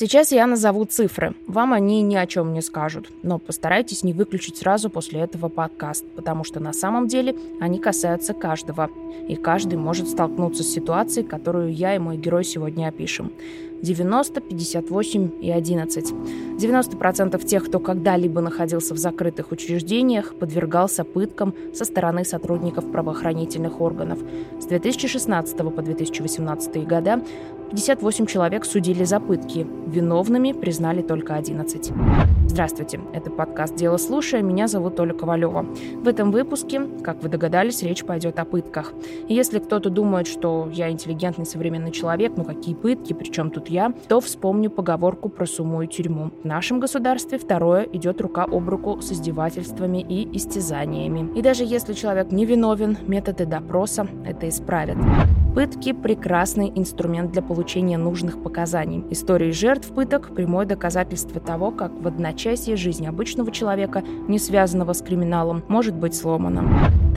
Сейчас я назову цифры. Вам они ни о чем не скажут. Но постарайтесь не выключить сразу после этого подкаст, потому что на самом деле они касаются каждого. И каждый может столкнуться с ситуацией, которую я и мой герой сегодня опишем. 90, 58 и 11. 90% тех, кто когда-либо находился в закрытых учреждениях, подвергался пыткам со стороны сотрудников правоохранительных органов. С 2016 по 2018 года 58 человек судили за пытки. Виновными признали только 11. Здравствуйте, это подкаст «Дело слушая», меня зовут Оля Ковалева. В этом выпуске, как вы догадались, речь пойдет о пытках. И если кто-то думает, что я интеллигентный современный человек, ну какие пытки, причем тут я, то вспомню поговорку про сумму и тюрьму. В нашем государстве второе идет рука об руку с издевательствами и истязаниями. И даже если человек не виновен, методы допроса это исправят. Пытки – прекрасный инструмент для получения нужных показаний. Истории жертв пыток – прямое доказательство того, как в одночасье жизнь обычного человека, не связанного с криминалом, может быть сломана.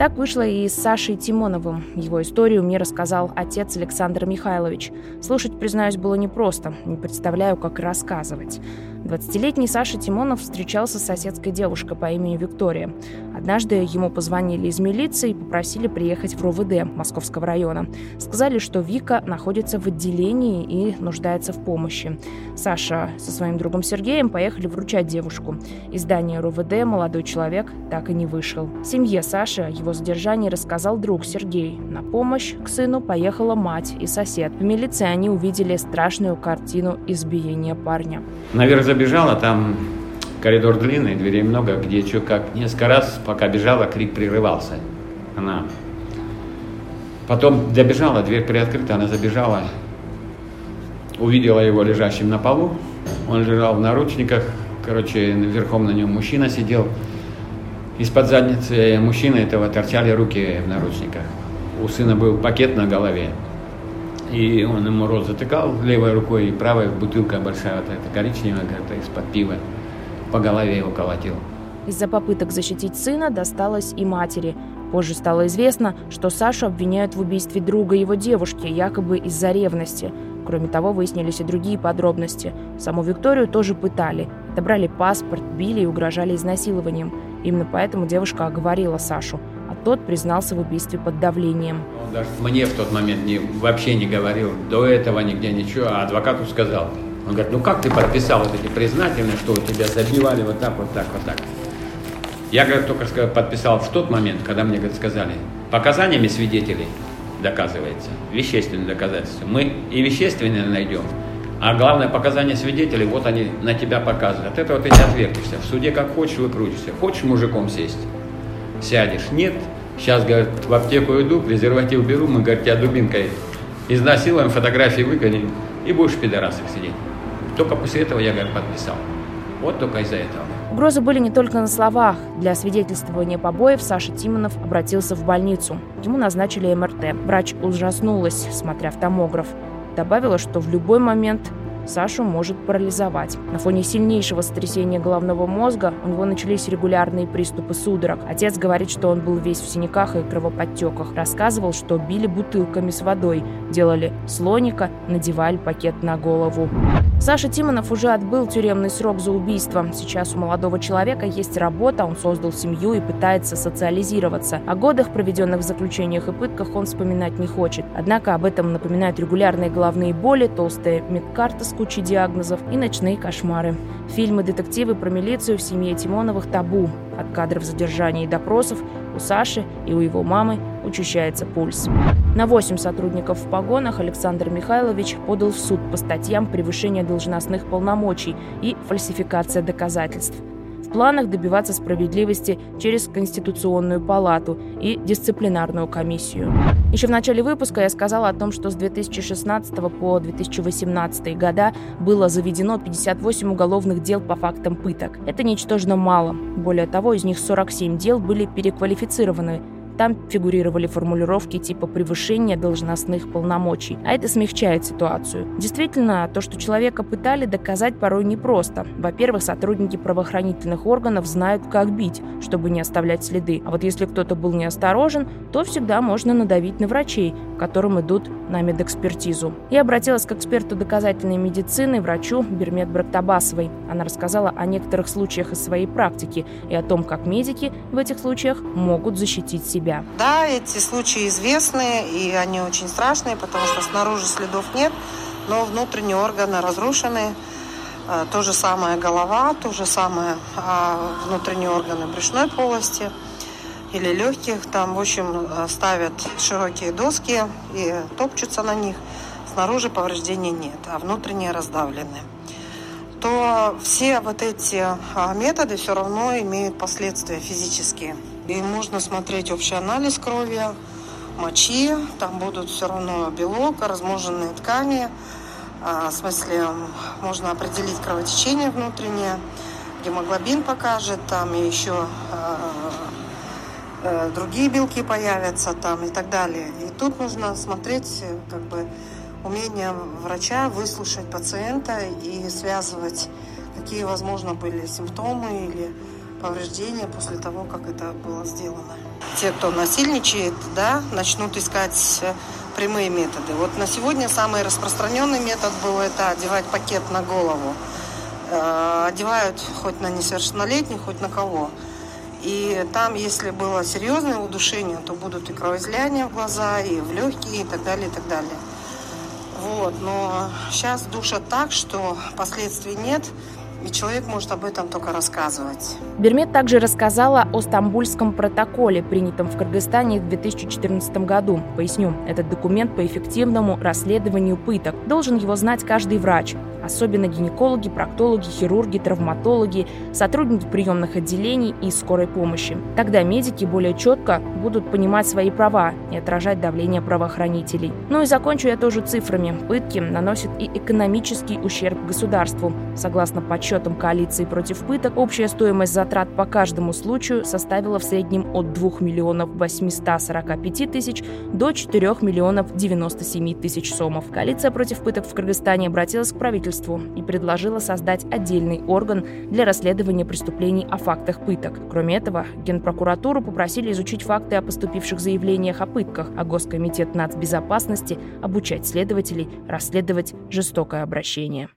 Так вышло и с Сашей Тимоновым. Его историю мне рассказал отец Александр Михайлович. Слушать, признаюсь, было непросто. Не представляю, как рассказывать. 20-летний Саша Тимонов встречался с соседской девушкой по имени Виктория. Однажды ему позвонили из милиции и попросили приехать в РОВД Московского района. Сказали, что Вика находится в отделении и нуждается в помощи. Саша со своим другом Сергеем поехали вручать девушку. Из здания РОВД молодой человек так и не вышел. Семье Саши его задержании рассказал друг Сергей. На помощь к сыну поехала мать и сосед. В милиции они увидели страшную картину избиения парня. Наверх забежала, там коридор длинный, дверей много, где что как. Несколько раз, пока бежала, крик прерывался. Она потом добежала, дверь приоткрыта, она забежала, увидела его лежащим на полу. Он лежал в наручниках, короче, верхом на нем мужчина сидел. Из-под задницы мужчины этого торчали руки в наручниках. У сына был пакет на голове. И он ему рот затыкал левой рукой, и правой бутылка большая, вот эта коричневая, как-то из-под пива, по голове его колотил. Из-за попыток защитить сына досталось и матери. Позже стало известно, что Сашу обвиняют в убийстве друга его девушки, якобы из-за ревности. Кроме того, выяснились и другие подробности. Саму Викторию тоже пытали. Отобрали паспорт, били и угрожали изнасилованием. Именно поэтому девушка оговорила Сашу – а тот признался в убийстве под давлением. Он даже мне в тот момент не, вообще не говорил, до этого нигде ничего, а адвокату сказал. Он говорит, ну как ты подписал вот эти признательные, что у тебя забивали вот так, вот так, вот так. Я, говорит, только подписал в тот момент, когда мне, говорит, сказали, показаниями свидетелей доказывается, вещественное доказательство. Мы и вещественное найдем, а главное, показания свидетелей, вот они на тебя показывают. От этого ты не отвертишься. В суде как хочешь выкрутишься. Хочешь мужиком сесть? Сядешь. Нет, сейчас, говорит, в аптеку иду, презерватив беру, мы, говорит, тебя дубинкой изнасилуем, фотографии выгоним, и будешь в пидорасах сидеть. Только после этого я, говорит, подписал. Вот только из-за этого. Угрозы были не только на словах. Для свидетельствования побоев Саша Тимонов обратился в больницу. Ему назначили МРТ. Врач ужаснулась, смотря в томограф. Добавила, что в любой момент Сашу может парализовать. На фоне сильнейшего сотрясения головного мозга у него начались регулярные приступы судорог. Отец говорит, что он был весь в синяках и кровоподтеках. Рассказывал, что били бутылками с водой, делали слоника, надевали пакет на голову. Саша Тимонов уже отбыл тюремный срок за убийство. Сейчас у молодого человека есть работа, он создал семью и пытается социализироваться. О годах, проведенных в заключениях и пытках, он вспоминать не хочет. Однако об этом напоминают регулярные головные боли, толстая медкарта с кучей диагнозов и ночные кошмары. Фильмы-детективы про милицию в семье Тимоновых табу. От кадров задержания и допросов у Саши и у его мамы учащается пульс. На 8 сотрудников в погонах Александр Михайлович подал в суд по статьям превышения должностных полномочий и фальсификация доказательств – планах добиваться справедливости через Конституционную палату и дисциплинарную комиссию. Еще в начале выпуска я сказала о том, что с 2016 по 2018 года было заведено 58 уголовных дел по фактам пыток. Это ничтожно мало. Более того, из них 47 дел были переквалифицированы там фигурировали формулировки типа превышения должностных полномочий, а это смягчает ситуацию. Действительно, то, что человека пытали, доказать порой непросто. Во-первых, сотрудники правоохранительных органов знают, как бить, чтобы не оставлять следы. А вот если кто-то был неосторожен, то всегда можно надавить на врачей, которым идут на медэкспертизу. Я обратилась к эксперту доказательной медицины, врачу Бермет Брактабасовой. Она рассказала о некоторых случаях из своей практики и о том, как медики в этих случаях могут защитить себя. Да, эти случаи известны, и они очень страшные, потому что снаружи следов нет, но внутренние органы разрушены. А, то же самое голова, то же самое а, внутренние органы брюшной полости или легких. Там, в общем, ставят широкие доски и топчутся на них. Снаружи повреждений нет, а внутренние раздавлены то все вот эти а, методы все равно имеют последствия физические. И можно смотреть общий анализ крови, мочи, там будут все равно белок, размноженные ткани, а, в смысле можно определить кровотечение внутреннее, гемоглобин покажет, там и еще а, другие белки появятся там и так далее. И тут нужно смотреть как бы умение врача выслушать пациента и связывать, какие, возможно, были симптомы или повреждения после того, как это было сделано. Те, кто насильничает, да, начнут искать прямые методы. Вот на сегодня самый распространенный метод был это одевать пакет на голову. Э, одевают хоть на несовершеннолетних, хоть на кого. И там, если было серьезное удушение, то будут и кровоизлияния в глаза, и в легкие, и так далее, и так далее. Вот, но сейчас душат так, что последствий нет. И человек может об этом только рассказывать. Бермет также рассказала о Стамбульском протоколе, принятом в Кыргызстане в 2014 году. Поясню, этот документ по эффективному расследованию пыток. Должен его знать каждый врач особенно гинекологи, проктологи, хирурги, травматологи, сотрудники приемных отделений и скорой помощи. Тогда медики более четко будут понимать свои права и отражать давление правоохранителей. Ну и закончу я тоже цифрами. Пытки наносят и экономический ущерб государству. Согласно подсчетам коалиции против пыток, общая стоимость затрат по каждому случаю составила в среднем от 2 миллионов 845 тысяч до 4 миллионов 97 тысяч сомов. Коалиция против пыток в Кыргызстане обратилась к правительству правительству и предложила создать отдельный орган для расследования преступлений о фактах пыток. Кроме этого, Генпрокуратуру попросили изучить факты о поступивших заявлениях о пытках, а Госкомитет нацбезопасности обучать следователей расследовать жестокое обращение.